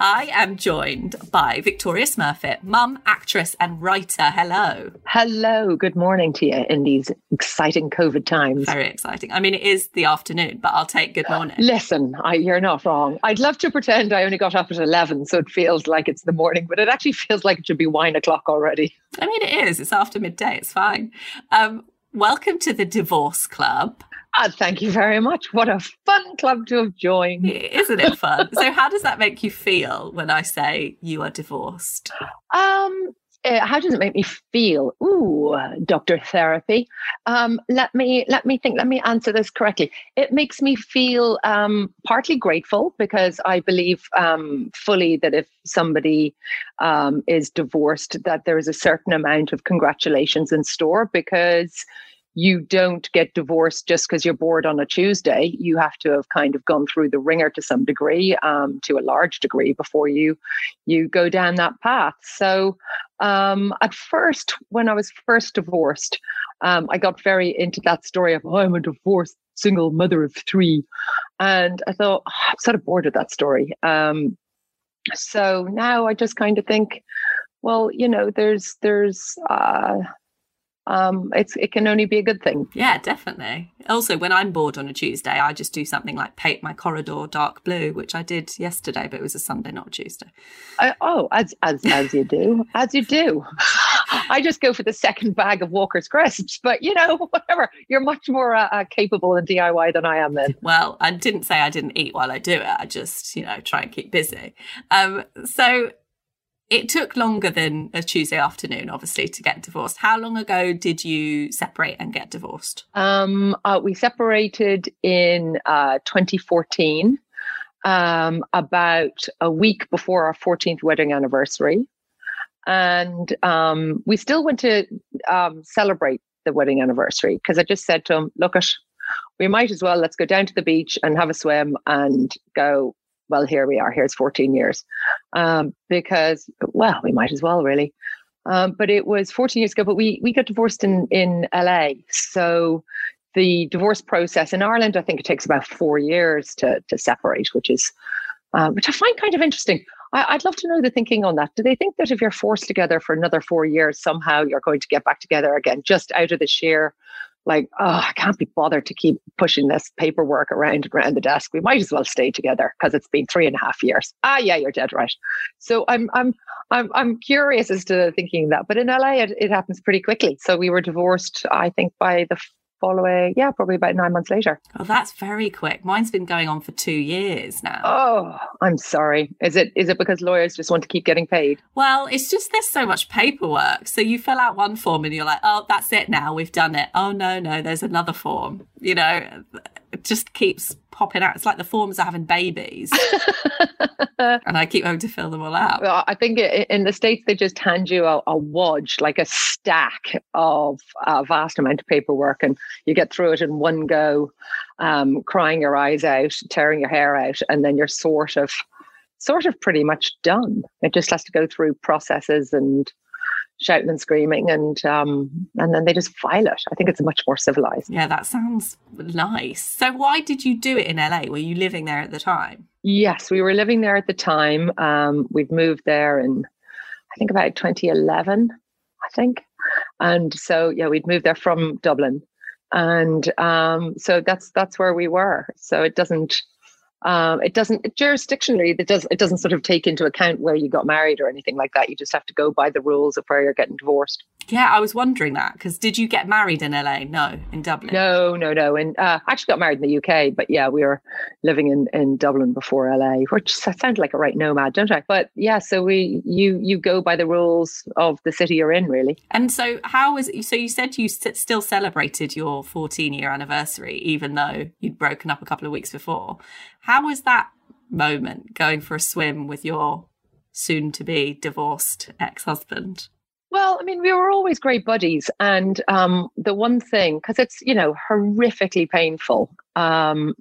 I am joined by Victoria Smurfit, mum, actress, and writer. Hello. Hello. Good morning to you in these exciting COVID times. Very exciting. I mean, it is the afternoon, but I'll take good morning. Listen, I, you're not wrong. I'd love to pretend I only got up at 11, so it feels like it's the morning, but it actually feels like it should be wine o'clock already. I mean, it is. It's after midday. It's fine. Um, welcome to the Divorce Club. Ah, thank you very much. What a fun club to have joined. Isn't it fun? so, how does that make you feel when I say you are divorced? Um, uh, how does it make me feel? Ooh, doctor therapy. Um, let me let me think. Let me answer this correctly. It makes me feel um, partly grateful because I believe um, fully that if somebody um, is divorced, that there is a certain amount of congratulations in store because you don't get divorced just because you're bored on a Tuesday. You have to have kind of gone through the ringer to some degree, um, to a large degree, before you you go down that path. So, um, at first, when I was first divorced, um, I got very into that story of oh, I'm a divorced single mother of three, and I thought oh, I'm sort of bored of that story. Um, so now I just kind of think, well, you know, there's there's uh, um, it's it can only be a good thing. Yeah, definitely. Also, when I'm bored on a Tuesday, I just do something like paint my corridor dark blue, which I did yesterday, but it was a Sunday, not a Tuesday. Uh, oh, as as as you do, as you do. I just go for the second bag of Walker's crisps, but you know, whatever. You're much more uh, uh, capable in DIY than I am. Then. Well, I didn't say I didn't eat while I do it. I just, you know, try and keep busy. Um, so it took longer than a Tuesday afternoon, obviously, to get divorced. How long ago did you separate and get divorced? Um, uh, we separated in uh, 2014, um, about a week before our 14th wedding anniversary. And um, we still went to um, celebrate the wedding anniversary because I just said to him, look, we might as well, let's go down to the beach and have a swim and go well, here we are. Here's 14 years. Um, because, well, we might as well, really. Um, but it was 14 years ago, but we, we got divorced in, in LA. So the divorce process in Ireland, I think it takes about four years to, to separate, which is, uh, which I find kind of interesting. I, would love to know the thinking on that. Do they think that if you're forced together for another four years, somehow you're going to get back together again, just out of the sheer like, oh, I can't be bothered to keep pushing this paperwork around and around the desk. We might as well stay together because it's been three and a half years. Ah, yeah, you're dead right. So I'm I'm I'm I'm curious as to thinking that. But in LA, it, it happens pretty quickly. So we were divorced, I think, by the away. Yeah, probably about nine months later. Oh, that's very quick. Mine's been going on for two years now. Oh, I'm sorry. Is it is it because lawyers just want to keep getting paid? Well, it's just there's so much paperwork. So you fill out one form and you're like, oh, that's it now. We've done it. Oh no, no, there's another form. you know, just keeps popping out. It's like the forms are having babies, and I keep having to fill them all out. Well, I think in the states they just hand you a, a wodge, like a stack of a vast amount of paperwork, and you get through it in one go, um, crying your eyes out, tearing your hair out, and then you're sort of, sort of pretty much done. It just has to go through processes and shouting and screaming and um and then they just file it. I think it's much more civilized. Yeah that sounds nice. So why did you do it in la were you living there at the time? Yes we were living there at the time. Um we've moved there in i think about 2011 i think. And so yeah we'd moved there from dublin. And um so that's that's where we were. So it doesn't um, it doesn't jurisdictionally it does it doesn't sort of take into account where you got married or anything like that. You just have to go by the rules of where you're getting divorced. Yeah, I was wondering that because did you get married in LA? No, in Dublin. No, no, no. And uh, I actually got married in the UK, but yeah, we were living in, in Dublin before LA, which sounds like a right nomad, don't I? But yeah, so we you you go by the rules of the city you're in, really. And so how was so you said you st- still celebrated your 14 year anniversary, even though you'd broken up a couple of weeks before. How was that moment going for a swim with your soon to be divorced ex husband? Well, I mean, we were always great buddies. And um, the one thing, because it's, you know, horrifically painful. Um,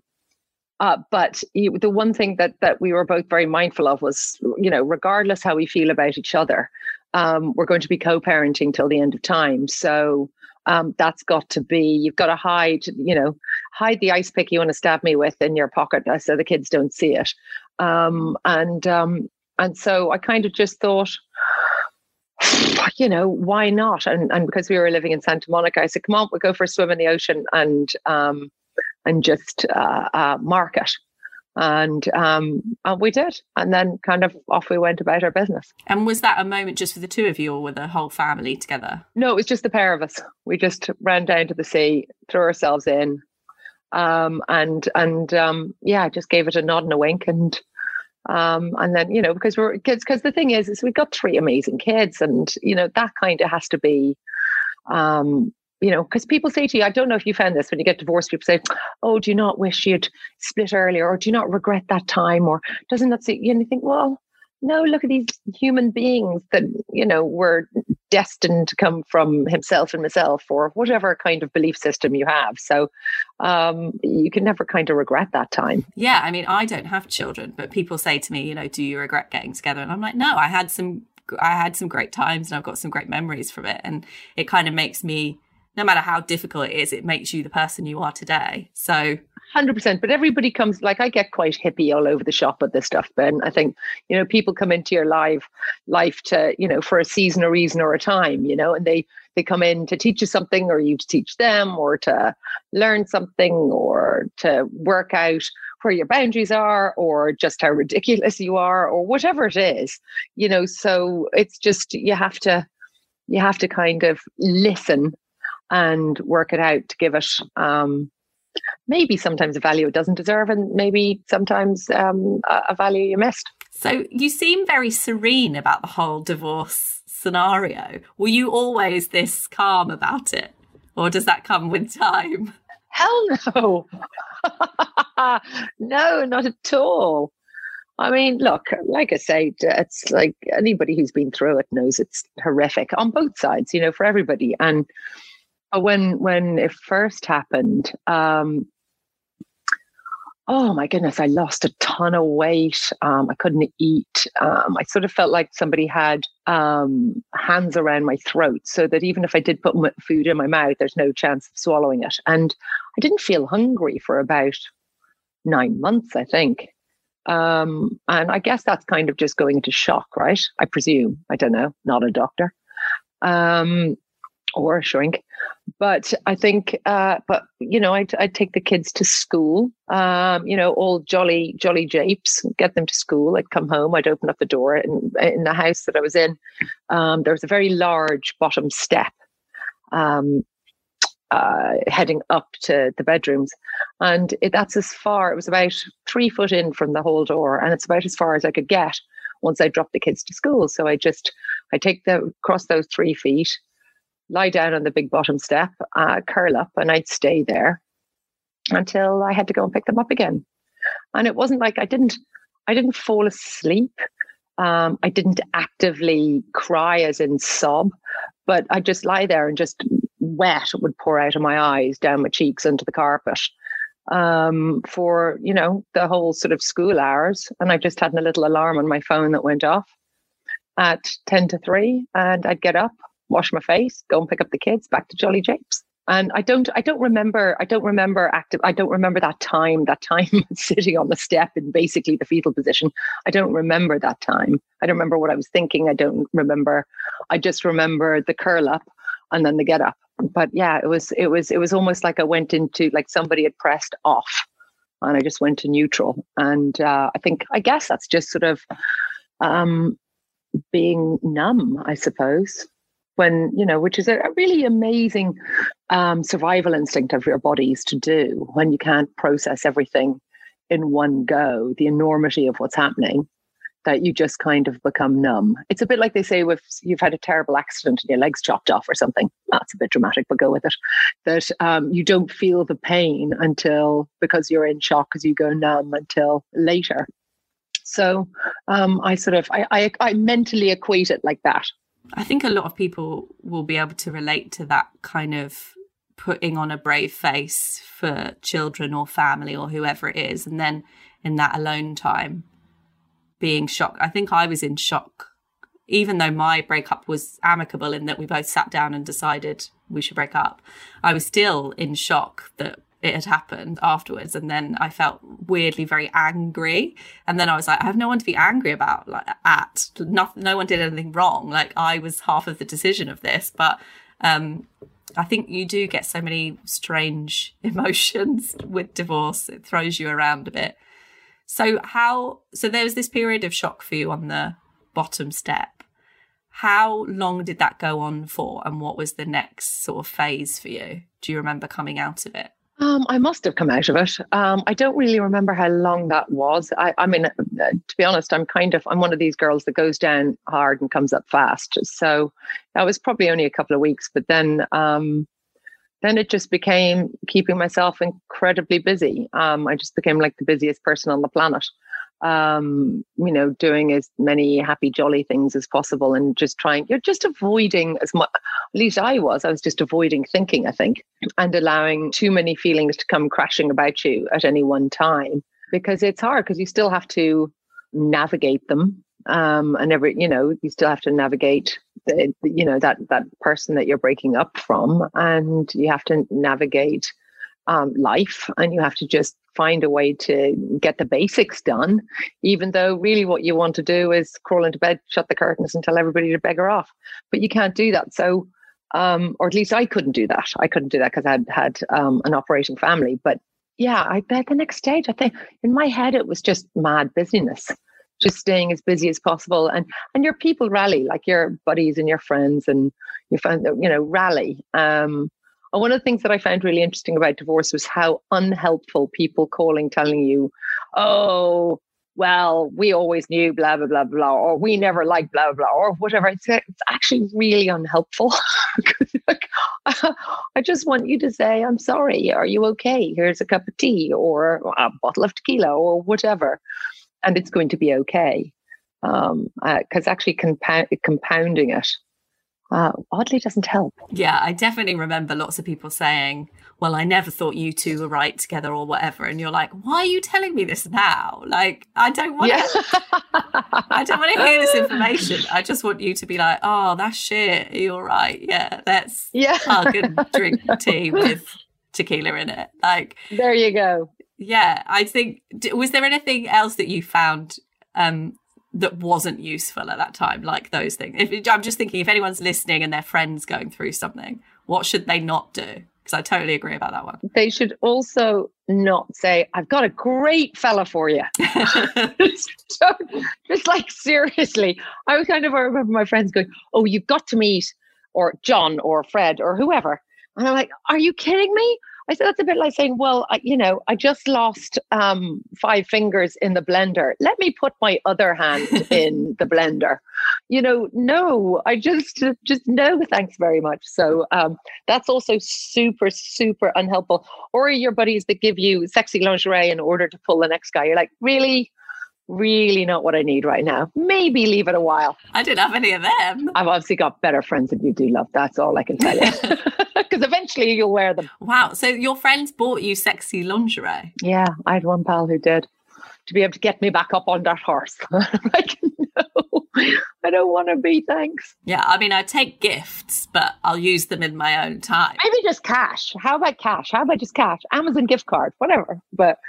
uh, but the one thing that that we were both very mindful of was, you know, regardless how we feel about each other, um, we're going to be co-parenting till the end of time. So um, that's got to be. You've got to hide, you know, hide the ice pick you want to stab me with in your pocket uh, so the kids don't see it. Um, and um, and so I kind of just thought you know, why not? And and because we were living in Santa Monica, I said, come on, we'll go for a swim in the ocean and um and just uh, uh market. And um and we did. And then kind of off we went about our business. And was that a moment just for the two of you or with the whole family together? No, it was just the pair of us. We just ran down to the sea, threw ourselves in, um, and and um, yeah, just gave it a nod and a wink, and um, and then, you know, because we're kids, because the thing is, is we've got three amazing kids, and you know that kind of has to be, um, you know, because people say to you, I don't know if you found this when you get divorced, people say, "Oh, do you not wish you'd split earlier, or do you not regret that time, or doesn't that suit you?" And you think, well, no, look at these human beings that you know were destined to come from himself and myself or whatever kind of belief system you have. So um, you can never kind of regret that time. Yeah. I mean, I don't have children, but people say to me, you know, do you regret getting together? And I'm like, no, I had some. I had some great times and I've got some great memories from it. And it kind of makes me, no matter how difficult it is, it makes you the person you are today. So Hundred percent, but everybody comes like I get quite hippie all over the shop with this stuff, Ben. I think you know people come into your life life to you know for a season, a reason, or a time, you know, and they they come in to teach you something, or you to teach them, or to learn something, or to work out where your boundaries are, or just how ridiculous you are, or whatever it is, you know. So it's just you have to you have to kind of listen and work it out to give it um, maybe sometimes a value it doesn't deserve, and maybe sometimes um, a value you missed. So you seem very serene about the whole divorce scenario. Were you always this calm about it, or does that come with time? Hell no. no, not at all. I mean, look, like I say, it's like anybody who's been through it knows it's horrific on both sides, you know, for everybody. And when when it first happened, um, oh my goodness, I lost a ton of weight. Um, I couldn't eat. Um, I sort of felt like somebody had um, hands around my throat, so that even if I did put food in my mouth, there's no chance of swallowing it. And I didn't feel hungry for about nine months, I think. Um, and I guess that's kind of just going into shock, right? I presume. I don't know. Not a doctor. Um, or a shrink. But I think, uh, but you know, I'd, I'd take the kids to school. Um, you know, all jolly, jolly japes, get them to school. I'd come home. I'd open up the door in in the house that I was in. Um, there was a very large bottom step. Um, uh, heading up to the bedrooms. And it, that's as far, it was about three foot in from the whole door. And it's about as far as I could get once I dropped the kids to school. So I just, I take the, cross those three feet, lie down on the big bottom step, uh, curl up, and I'd stay there. until I had to go and pick them up again. And it wasn't like I didn't I didn't fall asleep. Um, I didn't actively cry as in sob, but I just lie there and just wet would pour out of my eyes, down my cheeks, into the carpet um, for, you know, the whole sort of school hours. And I just had a little alarm on my phone that went off at 10 to 3. And I'd get up, wash my face, go and pick up the kids, back to Jolly Japes. And i don't i don't remember i don't remember active i don't remember that time that time sitting on the step in basically the fetal position. I don't remember that time. I don't remember what i was thinking. I don't remember i just remember the curl up and then the get up. But yeah it was it was it was almost like i went into like somebody had pressed off and i just went to neutral. And uh, i think i guess that's just sort of um being numb i suppose when you know which is a, really amazing um, survival instinct of your bodies to do when you can't process everything in one go the enormity of what's happening that you just kind of become numb. It's a bit like they say if you've had a terrible accident and your legs chopped off or something. That's a bit dramatic but go with it. That um, you don't feel the pain until because you're in shock because you go numb until later. So um, i sort of I, I i mentally equate it like that I think a lot of people will be able to relate to that kind of putting on a brave face for children or family or whoever it is. And then in that alone time, being shocked. I think I was in shock, even though my breakup was amicable in that we both sat down and decided we should break up. I was still in shock that it had happened afterwards and then i felt weirdly very angry. And then i was like i have no one to be angry about like at. No, one did anything wrong. Like i was half of the decision of this but um i think you do get so many strange emotions with divorce. It throws you around a bit. So how so there was this period of shock for you on the bottom step. How long did that go on for and what was the next sort of phase for you? Do you remember coming out of it um, I must have come out of it. Um, I don't really remember how long that was. I, I mean, uh, to be honest, I'm kind of I'm one of these girls that goes down hard and comes up fast. So that was probably only a couple of weeks, but then um, then it just became keeping myself incredibly busy. Um, I just became like the busiest person on the planet um, you know, doing as many happy, jolly things as possible and just trying, you're just avoiding as much, at least I was, I was just avoiding thinking, I think, and allowing too many feelings to come crashing about you at any one time because it's hard because you still have to navigate them. Um, and every, you know, you still have to navigate the, you know, that, that person that you're breaking up from and you have to navigate um, life and you have to just find a way to get the basics done, even though really what you want to do is crawl into bed, shut the curtains, and tell everybody to beggar off. But you can't do that. So, um, or at least I couldn't do that. I couldn't do that because I had had um, an operating family. But yeah, I bet the next stage, I think in my head, it was just mad busyness. Just staying as busy as possible, and and your people rally, like your buddies and your friends, and you find you know rally. Um, and one of the things that I found really interesting about divorce was how unhelpful people calling, telling you, oh, well, we always knew blah, blah, blah, blah, or we never liked blah, blah, blah, or whatever. It's, it's actually really unhelpful. I just want you to say, I'm sorry. Are you okay? Here's a cup of tea or a bottle of tequila or whatever. And it's going to be okay. Because um, uh, actually, compound, compounding it uh, oddly doesn't help. Yeah, I definitely remember lots of people saying, well, I never thought you two were right together or whatever. And you're like, why are you telling me this now? Like, I don't want yeah. to, I don't want to hear this information. I just want you to be like, oh, that's shit. You're right. Yeah, let's yeah. hug and drink tea with tequila in it. Like, there you go. Yeah, I think, was there anything else that you found um, that wasn't useful at that time, like those things. If, I'm just thinking if anyone's listening and their friends going through something, what should they not do? Because I totally agree about that one. They should also not say, I've got a great fella for you. just, just like seriously. I was kind of, I remember my friends going, Oh, you've got to meet or John or Fred or whoever. And I'm like, Are you kidding me? I said, that's a bit like saying, well, I, you know, I just lost um, five fingers in the blender. Let me put my other hand in the blender. You know, no, I just, just no, thanks very much. So um, that's also super, super unhelpful. Or your buddies that give you sexy lingerie in order to pull the next guy. You're like, really? Really not what I need right now. Maybe leave it a while. I didn't have any of them. I've obviously got better friends than you do, love. That's all I can tell you. Because eventually you'll wear them. Wow. So your friends bought you sexy lingerie? Yeah, I had one pal who did to be able to get me back up on that horse. like, no, I don't want to be, thanks. Yeah, I mean, I take gifts, but I'll use them in my own time. Maybe just cash. How about cash? How about just cash? Amazon gift card, whatever. But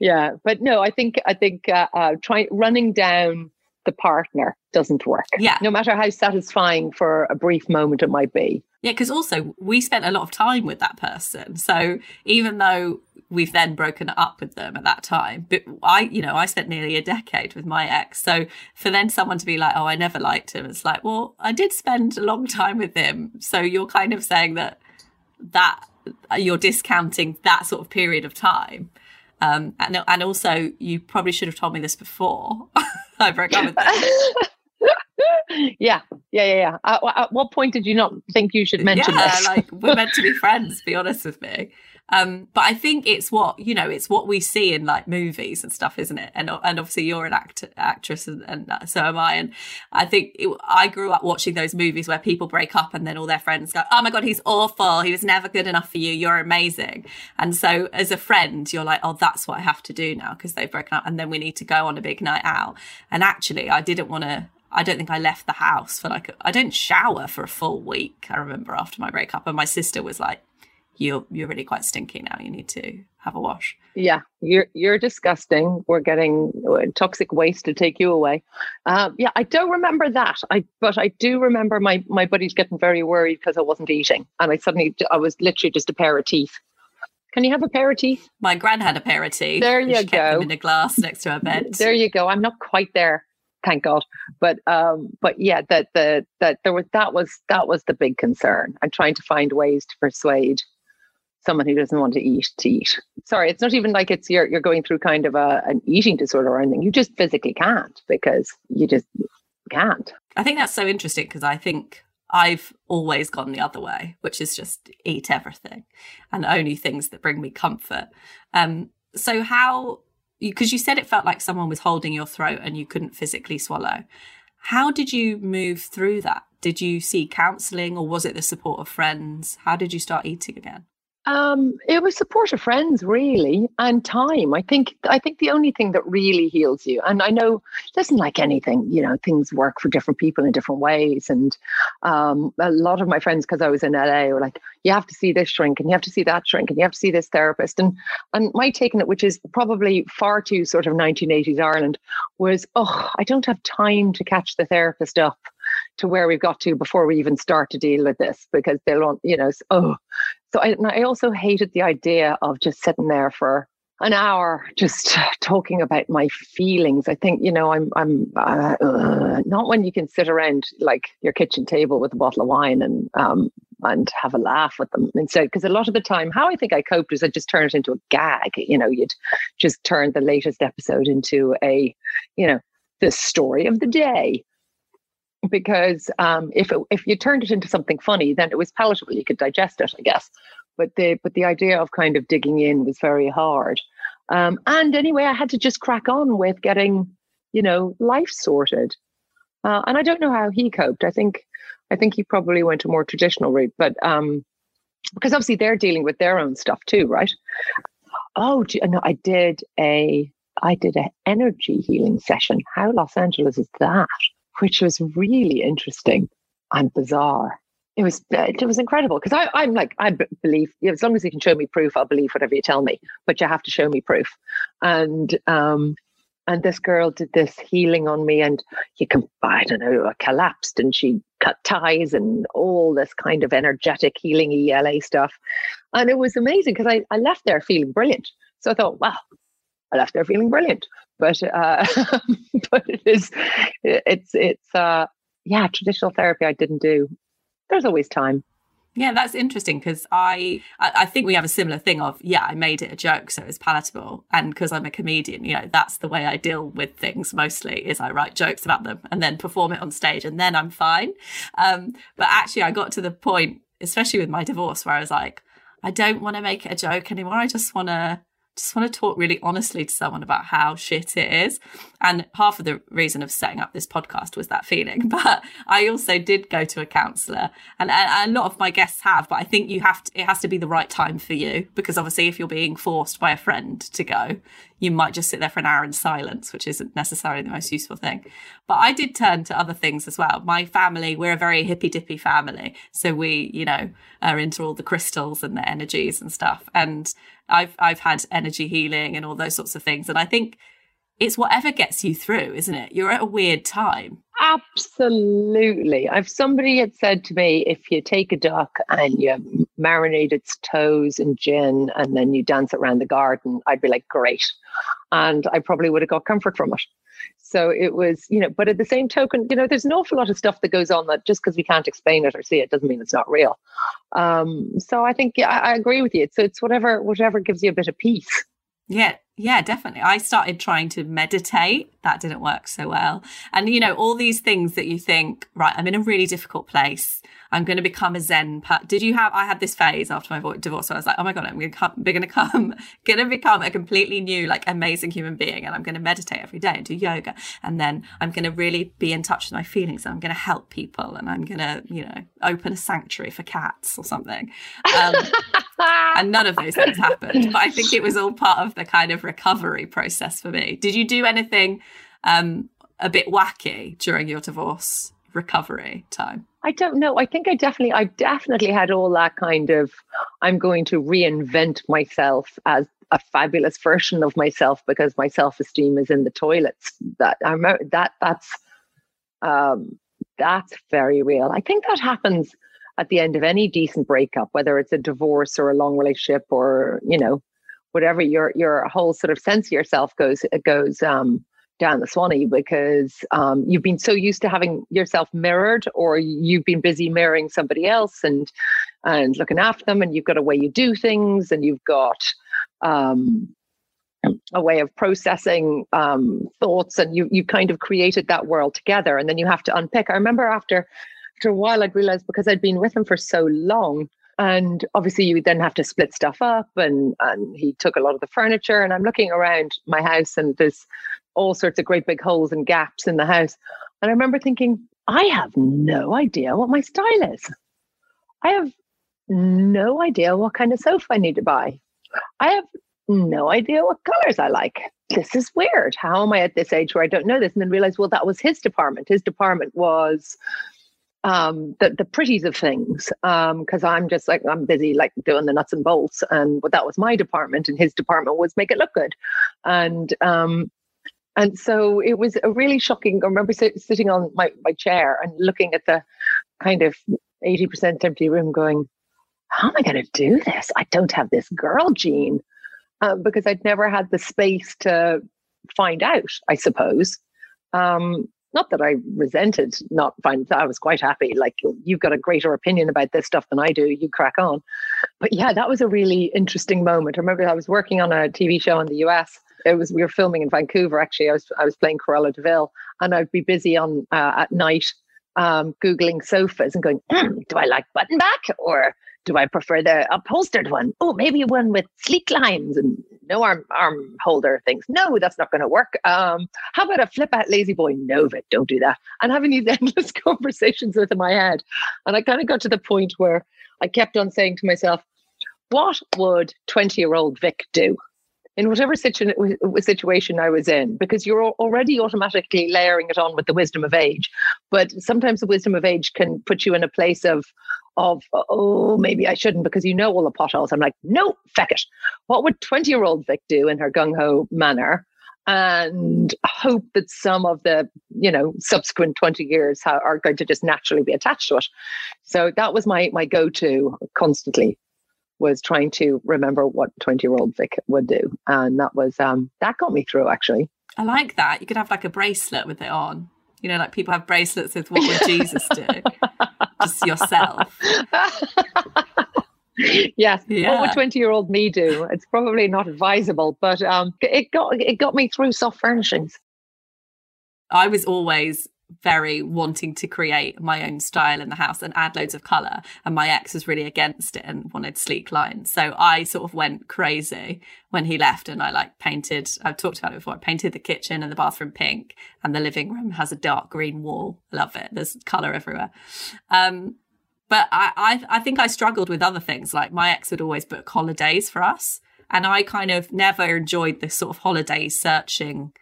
yeah but no i think i think uh, uh trying running down the partner doesn't work. Yeah. No matter how satisfying for a brief moment it might be. Yeah because also we spent a lot of time with that person. So even though we've then broken up with them at that time but i you know i spent nearly a decade with my ex. So for then someone to be like oh i never liked him it's like well i did spend a long time with him. So you're kind of saying that that you're discounting that sort of period of time um, and, and also, you probably should have told me this before I broke up with them. yeah, yeah, yeah, yeah. At, at, what point did you not think you should mention yeah, this? like we're meant to be friends. Be honest with me. Um, but I think it's what you know, it's what we see in like movies and stuff, isn't it? And and obviously you're an act- actress, and, and, so am I. And I think it, I grew up watching those movies where people break up and then all their friends go, "Oh my god, he's awful. He was never good enough for you. You're amazing." And so as a friend, you're like, "Oh, that's what I have to do now because they've broken up, and then we need to go on a big night out." And actually, I didn't want to I don't think I left the house for like I didn't shower for a full week. I remember after my breakup, and my sister was like, you're you're really quite stinky now. You need to have a wash. Yeah, you're you're disgusting. We're getting uh, toxic waste to take you away. Um, yeah, I don't remember that. I but I do remember my my buddies getting very worried because I wasn't eating, and I suddenly I was literally just a pair of teeth. Can you have a pair of teeth? My gran had a pair of teeth. There you she go. Kept them in a glass next to her bed. There you go. I'm not quite there thank God. But um, but yeah, that the that there was that was that was the big concern. I'm trying to find ways to persuade someone who doesn't want to eat to eat. Sorry, it's not even like it's you're you're going through kind of a an eating disorder or anything. You just physically can't because you just can't. I think that's so interesting because I think I've always gone the other way, which is just eat everything and only things that bring me comfort. Um, so how because you said it felt like someone was holding your throat and you couldn't physically swallow. How did you move through that? Did you see counseling or was it the support of friends? How did you start eating again? Um, it was support of friends, really, and time. I think I think the only thing that really heals you, and I know doesn't like anything, you know, things work for different people in different ways. And um, a lot of my friends, because I was in LA, were like, "You have to see this shrink, and you have to see that shrink, and you have to see this therapist." And and my take on it, which is probably far too sort of 1980s Ireland, was, "Oh, I don't have time to catch the therapist up." To where we've got to before we even start to deal with this because they'll want you know oh so I, I also hated the idea of just sitting there for an hour just talking about my feelings. I think you know I'm I'm uh, uh, not when you can sit around like your kitchen table with a bottle of wine and um and have a laugh with them instead. Because a lot of the time, how I think I coped was I just turned it into a gag. You know, you'd just turn the latest episode into a you know the story of the day because um, if it, if you turned it into something funny, then it was palatable. You could digest it, I guess. But the but the idea of kind of digging in was very hard. Um, and anyway, I had to just crack on with getting, you know, life sorted. Uh, and I don't know how he coped. I think I think he probably went a more traditional route, but um, because obviously they're dealing with their own stuff too, right? Oh, no, I did a I did an energy healing session. How Los Angeles is that? Which was really interesting and bizarre. It was it was incredible because I'm like I believe you know, as long as you can show me proof, I'll believe whatever you tell me. But you have to show me proof. And um, and this girl did this healing on me, and you can I don't know, I collapsed, and she cut ties and all this kind of energetic healing ELA stuff, and it was amazing because I I left there feeling brilliant. So I thought, wow, I left there feeling brilliant but uh, but it is it's it's uh, yeah traditional therapy I didn't do. There's always time. Yeah, that's interesting because I, I, think we have a similar thing of yeah, I made it a joke, so it's palatable, and because I'm a comedian, you know, that's the way I deal with things mostly is I write jokes about them and then perform it on stage, and then I'm fine. Um, but actually, I got to the point, especially with my divorce, where I was like, I don't want to make it a joke anymore. I just want to just want to talk really honestly to someone about how shit it is. And half of the reason of setting up this podcast was that feeling. But I also did go to a counselor, and, and, a lot of my guests have. But I think you have to, it has to be the right time for you because obviously, if you're being forced by a friend to go, you might just sit there for an hour in silence, which isn't necessarily the most useful thing. But I did turn to other things as well. My family, we're a very hippy dippy family. So we, you know, are into all the crystals and the energies and stuff. And I've I've had energy healing and all those sorts of things. And I think it's whatever gets you through, isn't it? You're at a weird time. Absolutely. I've somebody had said to me, if you take a duck and you marinate its toes in gin and then you dance around the garden, I'd be like, great. And I probably would have got comfort from it. So it was, you know, but at the same token, you know, there's an awful lot of stuff that goes on that just because we can't explain it or see it doesn't mean it's not real. Um, so I think, yeah, I, I agree with you. So it's whatever, whatever gives you a bit of peace. Yeah, yeah, definitely. I started trying to meditate. That didn't work so well. And, you know, all these things that you think, right, I'm in a really difficult place. I'm going to become a Zen. Per- Did you have? I had this phase after my divorce where I was like, oh my god, I'm going to come, going to come, going to become a completely new, like, amazing human being, and I'm going to meditate every day and do yoga, and then I'm going to really be in touch with my feelings, and I'm going to help people, and I'm going to, you know, open a sanctuary for cats or something. Um, and none of those things happened, but I think it was all part of the kind of recovery process for me. Did you do anything um, a bit wacky during your divorce recovery time? I don't know. I think I definitely, I definitely had all that kind of, I'm going to reinvent myself as a fabulous version of myself because my self-esteem is in the toilets. That I'm that that's um, that's very real. I think that happens at the end of any decent breakup, whether it's a divorce or a long relationship or you know whatever. Your your whole sort of sense of yourself goes it goes um, down the Swanee because um, you've been so used to having yourself mirrored, or you've been busy mirroring somebody else and and looking after them, and you've got a way you do things, and you've got um, a way of processing um, thoughts, and you you kind of created that world together, and then you have to unpick. I remember after after a while, I'd realized because I'd been with him for so long. And obviously, you then have to split stuff up, and and he took a lot of the furniture. And I'm looking around my house, and there's all sorts of great big holes and gaps in the house. And I remember thinking, I have no idea what my style is. I have no idea what kind of sofa I need to buy. I have no idea what colors I like. This is weird. How am I at this age where I don't know this? And then realize, well, that was his department. His department was um, the the pretties of things because um, I'm just like I'm busy like doing the nuts and bolts, and but that was my department, and his department was make it look good, and um, and so it was a really shocking. I remember sit, sitting on my, my chair and looking at the kind of 80% empty room going, how am I going to do this? I don't have this girl gene um, because I'd never had the space to find out, I suppose. Um, not that I resented not finding I was quite happy. Like you've got a greater opinion about this stuff than I do. You crack on. But yeah, that was a really interesting moment. I remember I was working on a TV show in the US it was we were filming in Vancouver actually. I was I was playing Cruella de Vil, and I'd be busy on uh, at night um, googling sofas and going, mm, do I like button back or do I prefer the upholstered one? Oh, maybe one with sleek lines and no arm arm holder things. No, that's not going to work. Um, how about a flip out La-Z-Boy? No, Vic, don't do that. And having these endless conversations with in my head, and I kind of got to the point where I kept on saying to myself, "What would twenty year old Vic do?" In whatever situ- situation I was in, because you're already automatically layering it on with the wisdom of age. But sometimes the wisdom of age can put you in a place of, of oh, maybe I shouldn't because you know all the potholes. I'm like, no, feck it. What would 20 year old Vic do in her gung ho manner? And hope that some of the, you know, subsequent 20 years are going to just naturally be attached to it. So that was my my go to constantly was trying to remember what 20 year old Vic would do. And that was, um, that got me through actually. I like that. You could have like a bracelet with it on. You know, like people have bracelets with what would Jesus do? Just yourself. yes. Yeah. What would 20 year old me do? It's probably not advisable, but um, it got it got me through soft furnishings. I was always very wanting to create my own style in the house and add loads of color. And my ex was really against it and wanted sleek lines. So I sort of went crazy when he left and I like painted, I've talked about it before, I painted the kitchen and the bathroom pink and the living room has a dark green wall. Love it. There's color everywhere. Um, but I, I, I think I struggled with other things. Like my ex would always book holidays for us. And I kind of never enjoyed this sort of holiday searching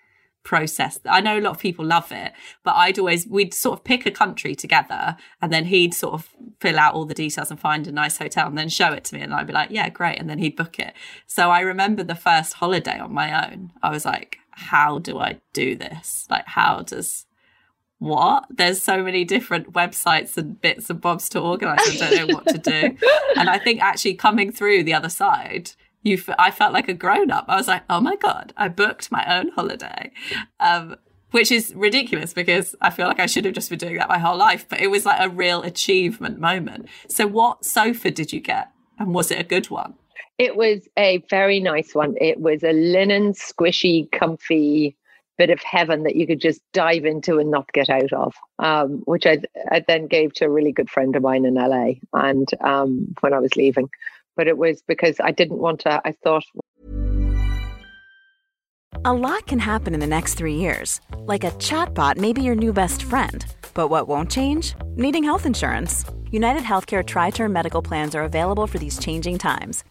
process. I know a lot of people love it, but I'd always, we'd sort of pick a country together and then he'd sort of fill out all the details and find a nice hotel and then show it to me. And I'd be like, yeah, great. And then he'd book it. So I remember the first holiday on my own. I was like, how do I do this? Like, how does, what? There's so many different websites and bits and bobs to organize. I don't know what to do. and I think actually coming through the other side, you f- I felt like a grown up. I was like, oh my God, I booked my own holiday. Um, which is ridiculous because I feel like I should have just been doing that my whole life, but it was like a real achievement moment. So, what sofa did you get? And was it a good one? It was a very nice one. It was a linen, squishy, comfy bit of heaven that you could just dive into and not get out of, um, which I, I then gave to a really good friend of mine in LA. And um, when I was leaving, but it was because I didn't want to, I thought. A lot can happen in the next three years. Like a chatbot may be your new best friend. But what won't change? Needing health insurance. United Healthcare Tri Term Medical Plans are available for these changing times.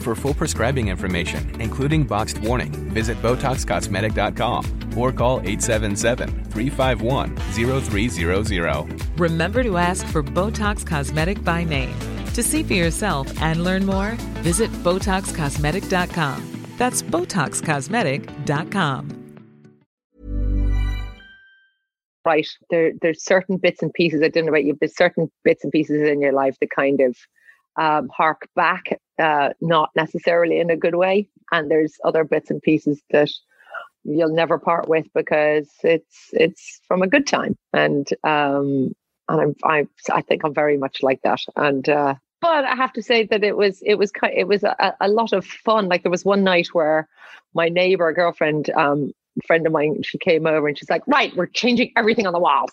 For full prescribing information, including boxed warning, visit BotoxCosmetic.com or call 877-351-0300. Remember to ask for Botox Cosmetic by name. To see for yourself and learn more, visit BotoxCosmetic.com. That's BotoxCosmetic.com. right there there's certain bits and pieces i don't know about you there's certain bits and pieces in your life that kind of um, hark back uh, not necessarily in a good way and there's other bits and pieces that you'll never part with because it's it's from a good time and um and i'm i i think i'm very much like that and uh but I have to say that it was it was it was a, a lot of fun. Like there was one night where my neighbor girlfriend um, friend of mine, she came over and she's like, right, we're changing everything on the walls.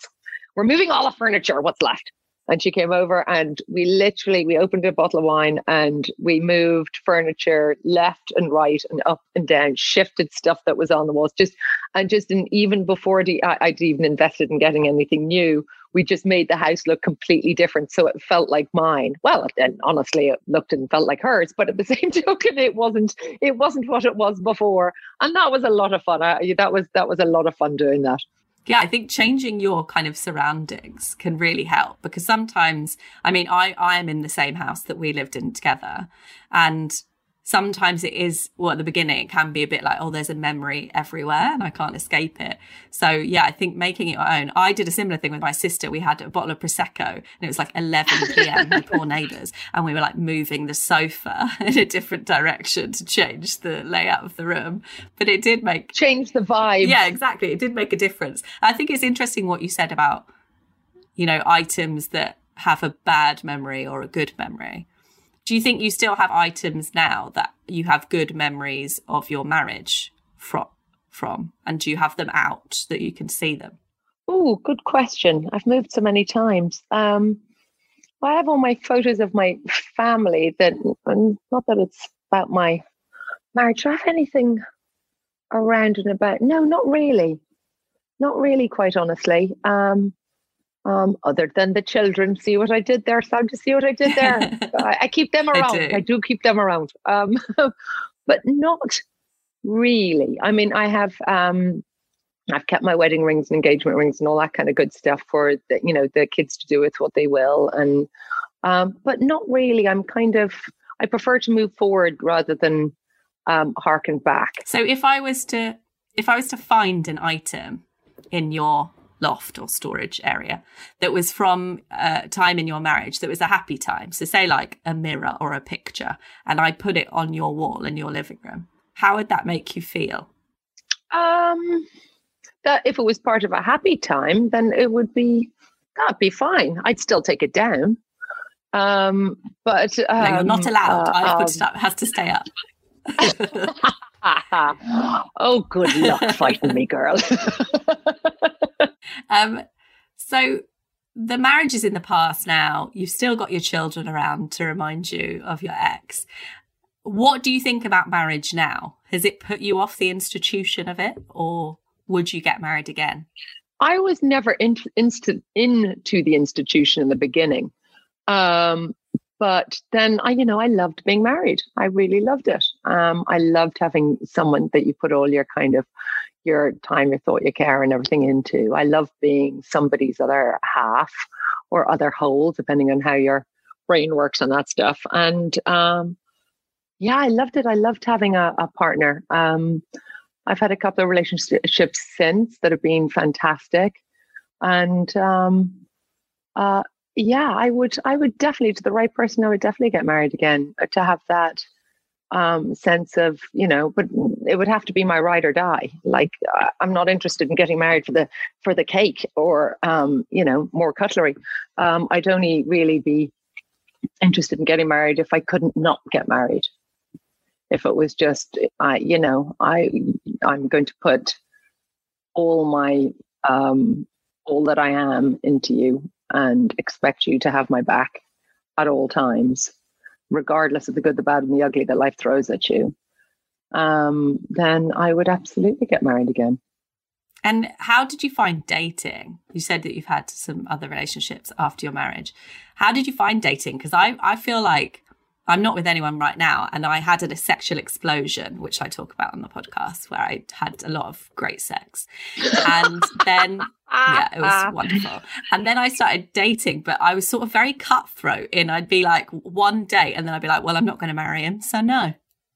We're moving all the furniture. What's left? And she came over and we literally we opened a bottle of wine and we moved furniture left and right and up and down, shifted stuff that was on the walls. Just and just in, even before the, I, I'd even invested in getting anything new, we just made the house look completely different. So it felt like mine. Well, and honestly, it looked and felt like hers. But at the same token, it wasn't. It wasn't what it was before, and that was a lot of fun. I, that was that was a lot of fun doing that. Yeah, I think changing your kind of surroundings can really help because sometimes, I mean, I I am in the same house that we lived in together, and sometimes it is well at the beginning it can be a bit like oh there's a memory everywhere and i can't escape it. So yeah i think making it your own i did a similar thing with my sister. We had a bottle of prosecco and it was like 11 p.m my poor neighbors and we were like moving the sofa in a different direction to change the layout of the room. But it did make change the vibe. Yeah exactly. It did make a difference. I think it's interesting what you said about you know items that have a bad memory or a good memory do you think you still have items now that you have good memories of your marriage from from? And do you have them out that you can see them? Oh good question. I've moved so many times. Um i have all my photos of my family that not that it's about my marriage. Do i have anything around and about? No not really. Not really quite honestly. Um um, other than the children. See what I did there, Sam? To see what I did there? I, I, keep them around. I do, I do keep them around, um, but not really. I mean, I have. Um, I've kept my wedding rings and engagement rings and all that kind of good stuff for the, you know the kids to do with what they will, and um, but not really. I'm kind of I prefer to move forward rather than um, harken back. So if I was to if I was to find an item in your loft or storage area that was from a time in your marriage that was a happy time. So, say like a mirror or a picture, and I put it on your wall in your living room. How would that make you feel? Um, that if it was part of a happy time, then it would be that'd be fine. I'd still take it down. Um, but um, no, you're not um, allowed. Uh, I've put it up. It has to stay up. oh, good luck fighting me, girl. um, so the marriage is in the past now. You've still got your children around to remind you of your ex. What do you think about marriage now? Has it put you off the institution of it, or would you get married again? I was never in, inst- into the institution in the beginning. Um, but then I, you know, I loved being married. I really loved it. Um, I loved having someone that you put all your kind of your time, your thought, your care, and everything into. I love being somebody's other half or other whole, depending on how your brain works on that stuff. And um, yeah, I loved it. I loved having a, a partner. Um, I've had a couple of relationships since that have been fantastic, and um, uh, yeah, I would, I would definitely, to the right person, I would definitely get married again uh, to have that um, sense of, you know, but it would have to be my ride or die. Like I'm not interested in getting married for the for the cake or, um, you know, more cutlery. Um, I'd only really be interested in getting married if I couldn't not get married. If it was just, I, you know, I, I'm going to put all my, um, all that I am into you and expect you to have my back at all times, regardless of the good, the bad, and the ugly that life throws at you, um, then I would absolutely get married again. And how did you find dating? You said that you've had some other relationships after your marriage. How did you find dating? Because I, I feel like I'm not with anyone right now. And I had a sexual explosion, which I talk about on the podcast, where I had a lot of great sex. And then, yeah, it was wonderful. And then I started dating, but I was sort of very cutthroat in I'd be like one date and then I'd be like, well, I'm not going to marry him. So no,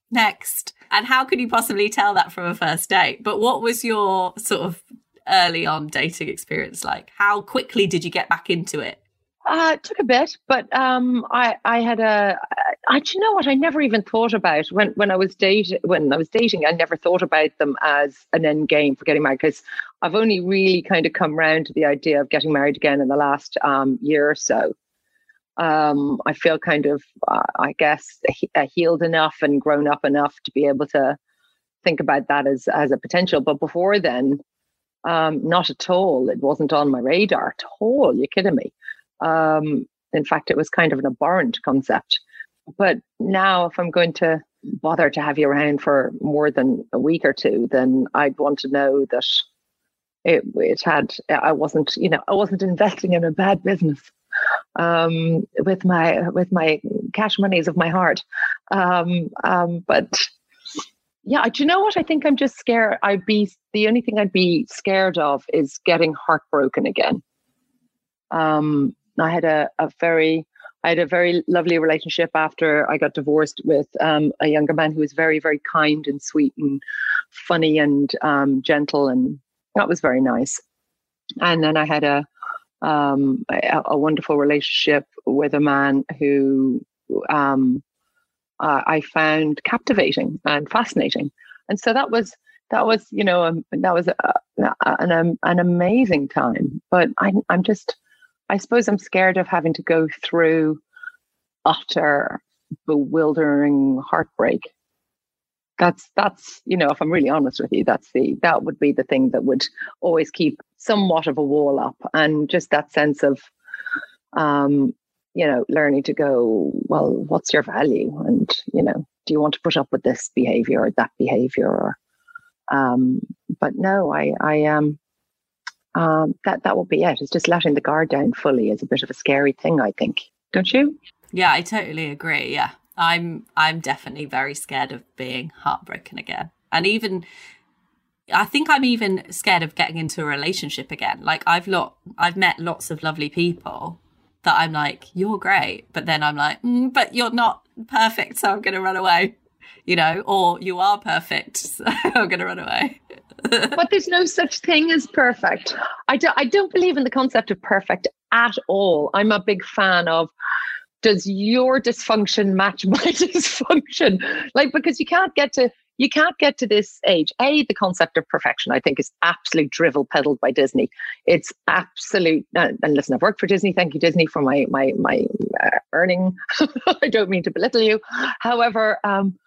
next. And how could you possibly tell that from a first date? But what was your sort of early on dating experience like? How quickly did you get back into it? Uh, it took a bit, but um, I I had a. I, do you know what? I never even thought about when when I was dating. When I was dating, I never thought about them as an end game for getting married because I've only really kind of come around to the idea of getting married again in the last um, year or so. Um, I feel kind of, uh, I guess, healed enough and grown up enough to be able to think about that as as a potential. But before then, um, not at all. It wasn't on my radar at all. You're kidding me. Um, in fact, it was kind of an abhorrent concept. But now, if I'm going to bother to have you around for more than a week or two, then I'd want to know that it, it had, I wasn't, you know, I wasn't investing in a bad business um, with my with my cash monies of my heart. Um, um, but yeah, do you know what? I think I'm just scared. I'd be the only thing I'd be scared of is getting heartbroken again. Um, I had a, a very I had a very lovely relationship after I got divorced with um, a younger man who was very, very kind and sweet and funny and um, gentle, and that was very nice. And then I had a, um, a, a wonderful relationship with a man who um, uh, I found captivating and fascinating, and so that was that was you know um, that was a, an um, an amazing time. But I, I'm just I suppose I'm scared of having to go through utter bewildering heartbreak. That's that's you know if I'm really honest with you, that's the that would be the thing that would always keep somewhat of a wall up, and just that sense of um, you know learning to go well what's your value and you know do you want to put up with this behavior or that behavior or um, but no, I, I am. Um, um, that that will be it. It's just letting the guard down fully is a bit of a scary thing. I think, don't you? Yeah, I totally agree. Yeah, I'm. I'm definitely very scared of being heartbroken again, and even. I think I'm even scared of getting into a relationship again. Like I've lot, I've met lots of lovely people that I'm like, you're great, but then I'm like, mm, but you're not perfect, so I'm going to run away you know, or you are perfect. So I'm going to run away. but there's no such thing as perfect. I, do, I don't believe in the concept of perfect at all. I'm a big fan of does your dysfunction match my dysfunction? Like, because you can't get to you can't get to this age. A, the concept of perfection, I think, is absolute drivel peddled by Disney. It's absolute. Uh, and listen, I've worked for Disney. Thank you, Disney, for my my my uh, earning. I don't mean to belittle you. However, um,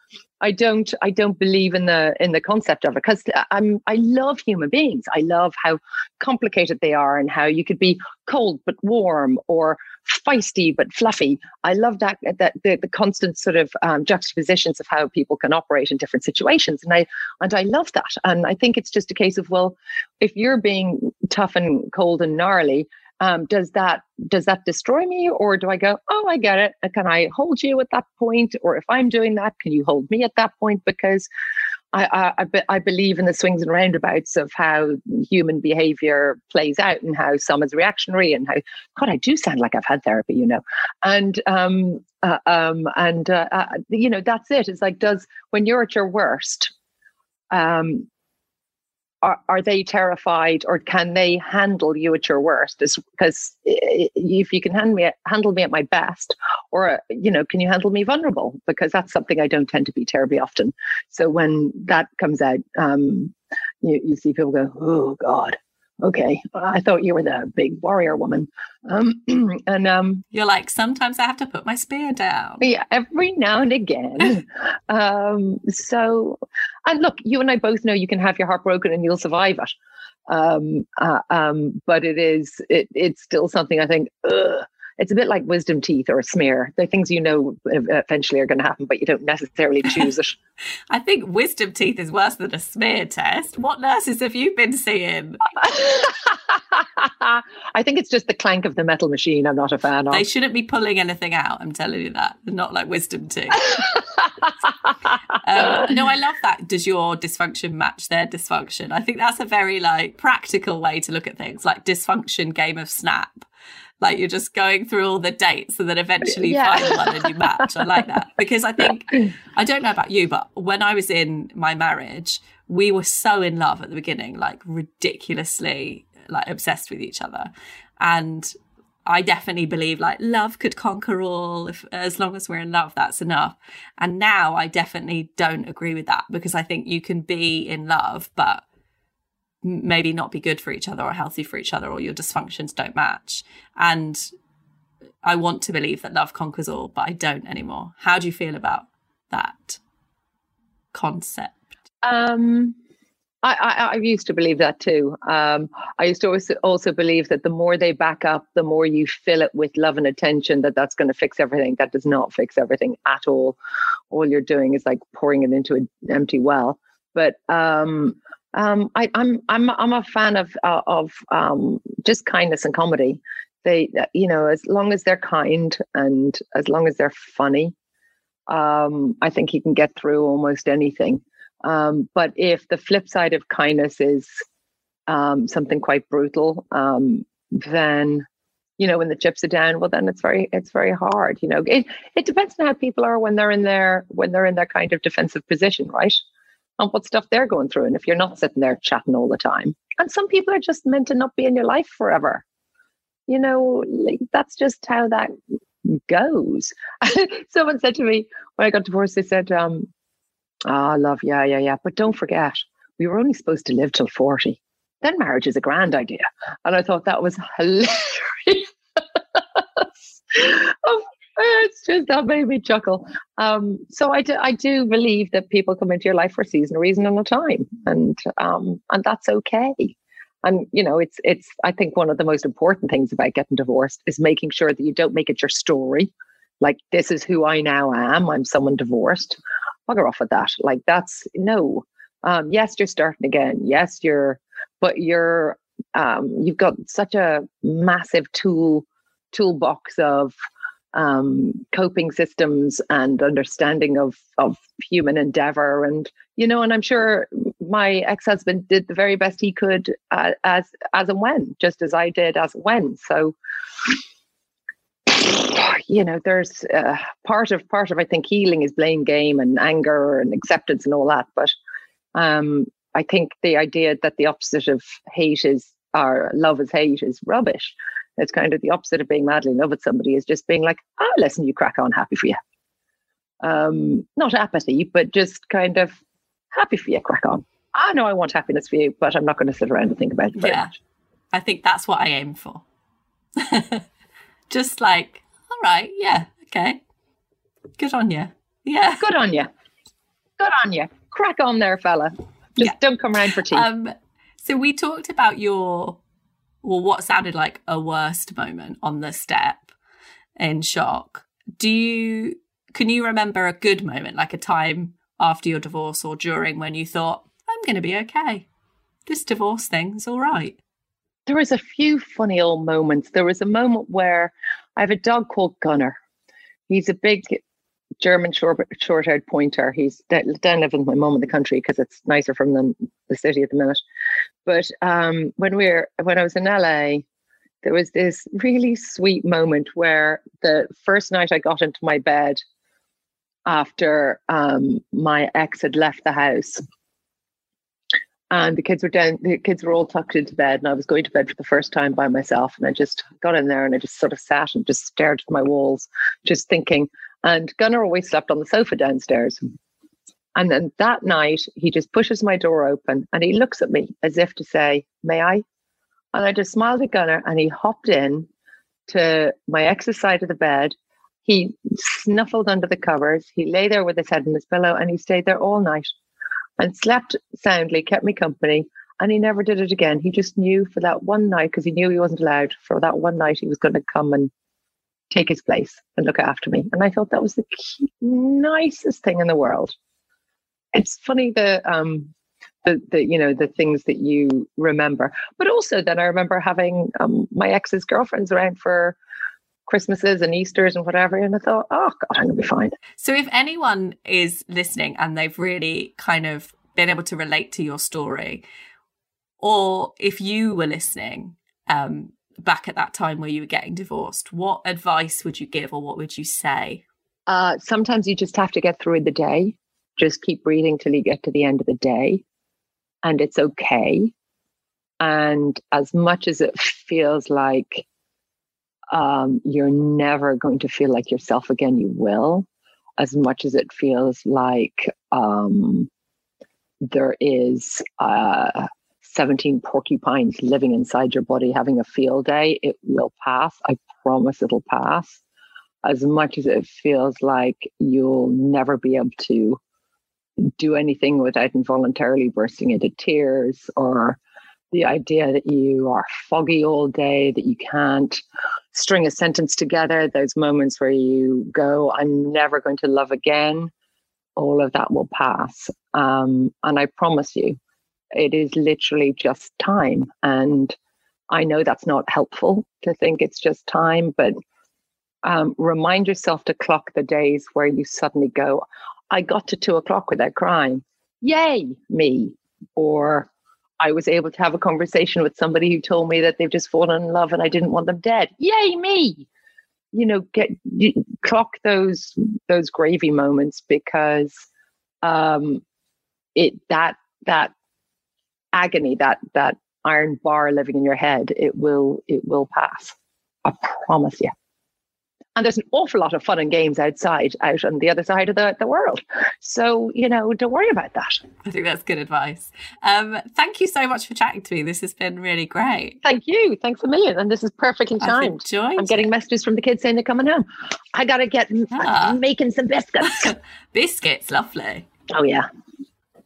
I don't I don't believe in the in the concept of it because I'm I love human beings. I love how complicated they are and how you could be cold but warm or feisty but fluffy. I love that that the, the constant sort of um, juxtapositions of how people can operate in different situations, and I and I love that. And I think it's just a case of well, if you're being tough and cold and gnarly, um, does that does that destroy me or do i go oh i get it can i hold you at that point or if i'm doing that can you hold me at that point because I, I, I believe in the swings and roundabouts of how human behavior plays out and how some is reactionary and how God I do sound like I've had therapy you know. And um, uh, um, and uh, uh, you know that's it. It's like does when you're at your worst um, are, are they terrified or can they handle you at your worst? Because if you can handle me handle me at my best or you know can you handle me vulnerable? Because that's something i don't tend to be terribly often. So when that comes out um, you, you see people go oh god okay, I thought you were the big warrior woman. Um, and um, you're like, sometimes I have to put my spear down. Yeah, every now and again. um, so, and look, you and I both know you can have your heart broken and you'll survive it. Um, uh, um, but it is, it, it's still something I think, ugh, it's a bit like wisdom teeth or a smear. They're things you know eventually are going to happen, but you don't necessarily choose it. I think wisdom teeth is worse than a smear test. What nurses have you been seeing? I think it's just the clank of the metal machine. I'm not a fan of. They shouldn't be pulling anything out. I'm telling you that. They're not like wisdom teeth. um, no, I love that. Does your dysfunction match their dysfunction? I think that's a very like practical way to look at things, like dysfunction game of snap like you're just going through all the dates and then eventually yeah. find one and you match. I like that because I think, I don't know about you, but when I was in my marriage, we were so in love at the beginning, like ridiculously like obsessed with each other. And I definitely believe like love could conquer all. If as long as we're in love, that's enough. And now I definitely don't agree with that because I think you can be in love, but maybe not be good for each other or healthy for each other or your dysfunctions don't match and i want to believe that love conquers all but i don't anymore how do you feel about that concept um I, I, I used to believe that too. Um, I used to also, also believe that the more they back up, the more you fill it with love and attention, that that's going to fix everything. That does not fix everything at all. All you're doing is like pouring it into an empty well. But um, um, I, am I'm, I'm I'm a fan of uh, of um, just kindness and comedy. They uh, you know as long as they're kind and as long as they're funny, um, I think you can get through almost anything. Um, but if the flip side of kindness is um, something quite brutal, um, then you know, when the chips are down, well, then it's very, it's very hard. You know, it it depends on how people are when they're in their when they're in their kind of defensive position, right? And what stuff they're going through, and if you're not sitting there chatting all the time, and some people are just meant to not be in your life forever. You know, like, that's just how that goes. Someone said to me when I got divorced, they said, um, "Ah, oh, love, yeah, yeah, yeah, but don't forget, we were only supposed to live till forty then marriage is a grand idea. And I thought that was hilarious. oh, it's just that made me chuckle. Um, so I do, I do believe that people come into your life for a season, a reason, and a time, and um, and that's okay. And you know, it's it's. I think one of the most important things about getting divorced is making sure that you don't make it your story. Like this is who I now am. I'm someone divorced. Bugger off with that. Like that's no. Um, yes, you're starting again. Yes, you're but you're um, you've got such a massive tool toolbox of um, coping systems and understanding of of human endeavor. And you know and i'm sure my ex-husband did the very best he could uh, as as and when just as i did as when. So you know there's uh, part of part of i think healing is blame game and anger and acceptance and all that. But um I think the idea that the opposite of hate is or love is hate is rubbish. It's kind of the opposite of being madly in love with somebody is just being like, oh, listen, you crack on, happy for you. Um, not apathy, but just kind of happy for you, crack on. I know I want happiness for you, but I'm not going to sit around and think about it. yeah, much. I think that's what I aim for. just like, all right, yeah, okay, good on you. Yeah, good on you. Good on you. Crack on there, fella. Just yeah. don't come around for tea. Um, so we talked about your, well, what sounded like a worst moment on the step in shock. Do you, can you remember a good moment, like a time after your divorce or during when you thought, I'm going to be okay? This divorce thing's all right. There was a few funny old moments. There was a moment where I have a dog called Gunner. He's a big German short haired pointer. He's down living with my mum in the country because it's nicer from the, the city at the minute. But um, when we were when I was in LA, there was this really sweet moment where the first night I got into my bed after um, my ex had left the house. And the kids were down, the kids were all tucked into bed, and I was going to bed for the first time by myself. And I just got in there and I just sort of sat and just stared at my walls, just thinking, and Gunnar always slept on the sofa downstairs. And then that night, he just pushes my door open and he looks at me as if to say, May I? And I just smiled at Gunnar and he hopped in to my ex's side of the bed. He snuffled under the covers. He lay there with his head in his pillow and he stayed there all night and slept soundly, kept me company. And he never did it again. He just knew for that one night, because he knew he wasn't allowed, for that one night, he was going to come and take his place and look after me. And I thought that was the nicest thing in the world. It's funny the um the, the you know the things that you remember, but also then I remember having um, my ex's girlfriends around for Christmases and Easter's and whatever, and I thought, oh God, I'm gonna be fine. So if anyone is listening and they've really kind of been able to relate to your story, or if you were listening um, back at that time where you were getting divorced, what advice would you give or what would you say? Uh, sometimes you just have to get through the day. Just keep breathing till you get to the end of the day. And it's okay. And as much as it feels like um, you're never going to feel like yourself again, you will. As much as it feels like um, there is uh, 17 porcupines living inside your body having a field day, it will pass. I promise it'll pass. As much as it feels like you'll never be able to do anything without involuntarily bursting into tears or the idea that you are foggy all day, that you can't string a sentence together, those moments where you go, I'm never going to love again, all of that will pass. Um, and I promise you, it is literally just time. And I know that's not helpful to think it's just time, but um, remind yourself to clock the days where you suddenly go, I got to two o'clock without crying. Yay, me. Or I was able to have a conversation with somebody who told me that they've just fallen in love and I didn't want them dead. Yay, me! You know, get you, clock those those gravy moments because um, it that that agony, that that iron bar living in your head, it will it will pass. I promise you. And there's an awful lot of fun and games outside, out on the other side of the, the world. So, you know, don't worry about that. I think that's good advice. Um, thank you so much for chatting to me. This has been really great. Thank you. Thanks a million. And this is perfectly timed. I'm getting it. messages from the kids saying they're coming home. I got to get Ah. making some biscuits. Biscuits, lovely. oh, yeah.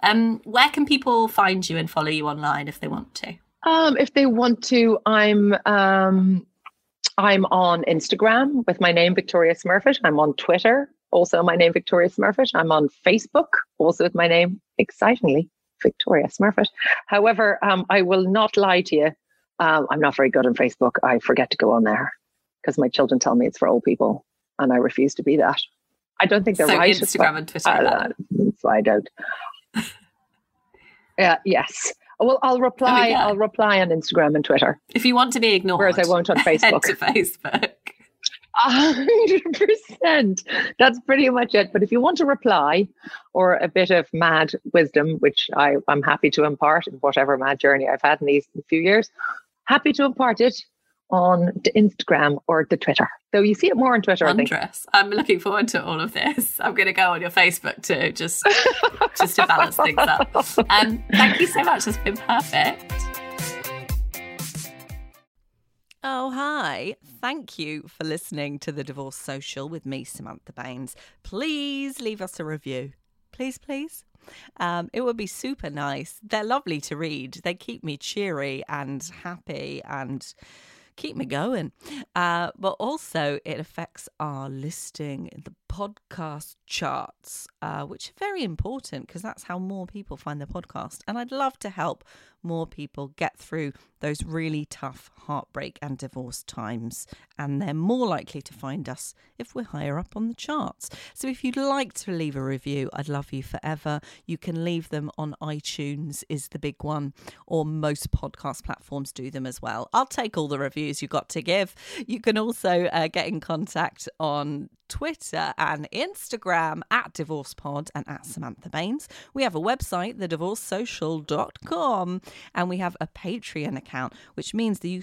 Um, where can people find you and follow you online if they want to? Um, if they want to, I'm um, I'm on Instagram with my name Victoria Smurfit. I'm on Twitter, also my name Victoria Smurfit. I'm on Facebook, also with my name, excitingly Victoria Smurfit. However, um, I will not lie to you. Um, I'm not very good on Facebook. I forget to go on there because my children tell me it's for old people, and I refuse to be that. I don't think they're So right. Instagram and Twitter Uh, so I don't. Yeah. yes. Well, I'll reply. Oh, go. I'll reply on Instagram and Twitter. If you want to be ignored, Whereas I won't on head Facebook. to Facebook. Hundred percent. That's pretty much it. But if you want to reply or a bit of mad wisdom, which I, I'm happy to impart in whatever mad journey I've had in these few years, happy to impart it on the Instagram or the Twitter. So you see it more on Twitter, I think. Wondrous. I'm looking forward to all of this. I'm going to go on your Facebook too, just just to balance things up. Um, thank you so much. It's been perfect. Oh, hi. Thank you for listening to the Divorce Social with me, Samantha Baines. Please leave us a review. Please, please. Um, it would be super nice. They're lovely to read. They keep me cheery and happy and keep me going. Uh, but also, it affects our listing in the podcast charts, uh, which are very important because that's how more people find the podcast. And I'd love to help more people get through those really tough heartbreak and divorce times. And they're more likely to find us if we're higher up on the charts. So if you'd like to leave a review, I'd love you forever. You can leave them on iTunes, is the big one, or most podcast platforms do them as well. I'll take all the reviews you got to give. You can also uh, get in contact on Twitter and Instagram at DivorcePod and at Samantha Baines. We have a website, thedivorcesocial.com, and we have a Patreon account, which means that you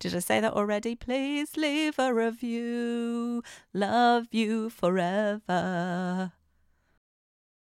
Did I say that already? Please leave a review. Love you forever.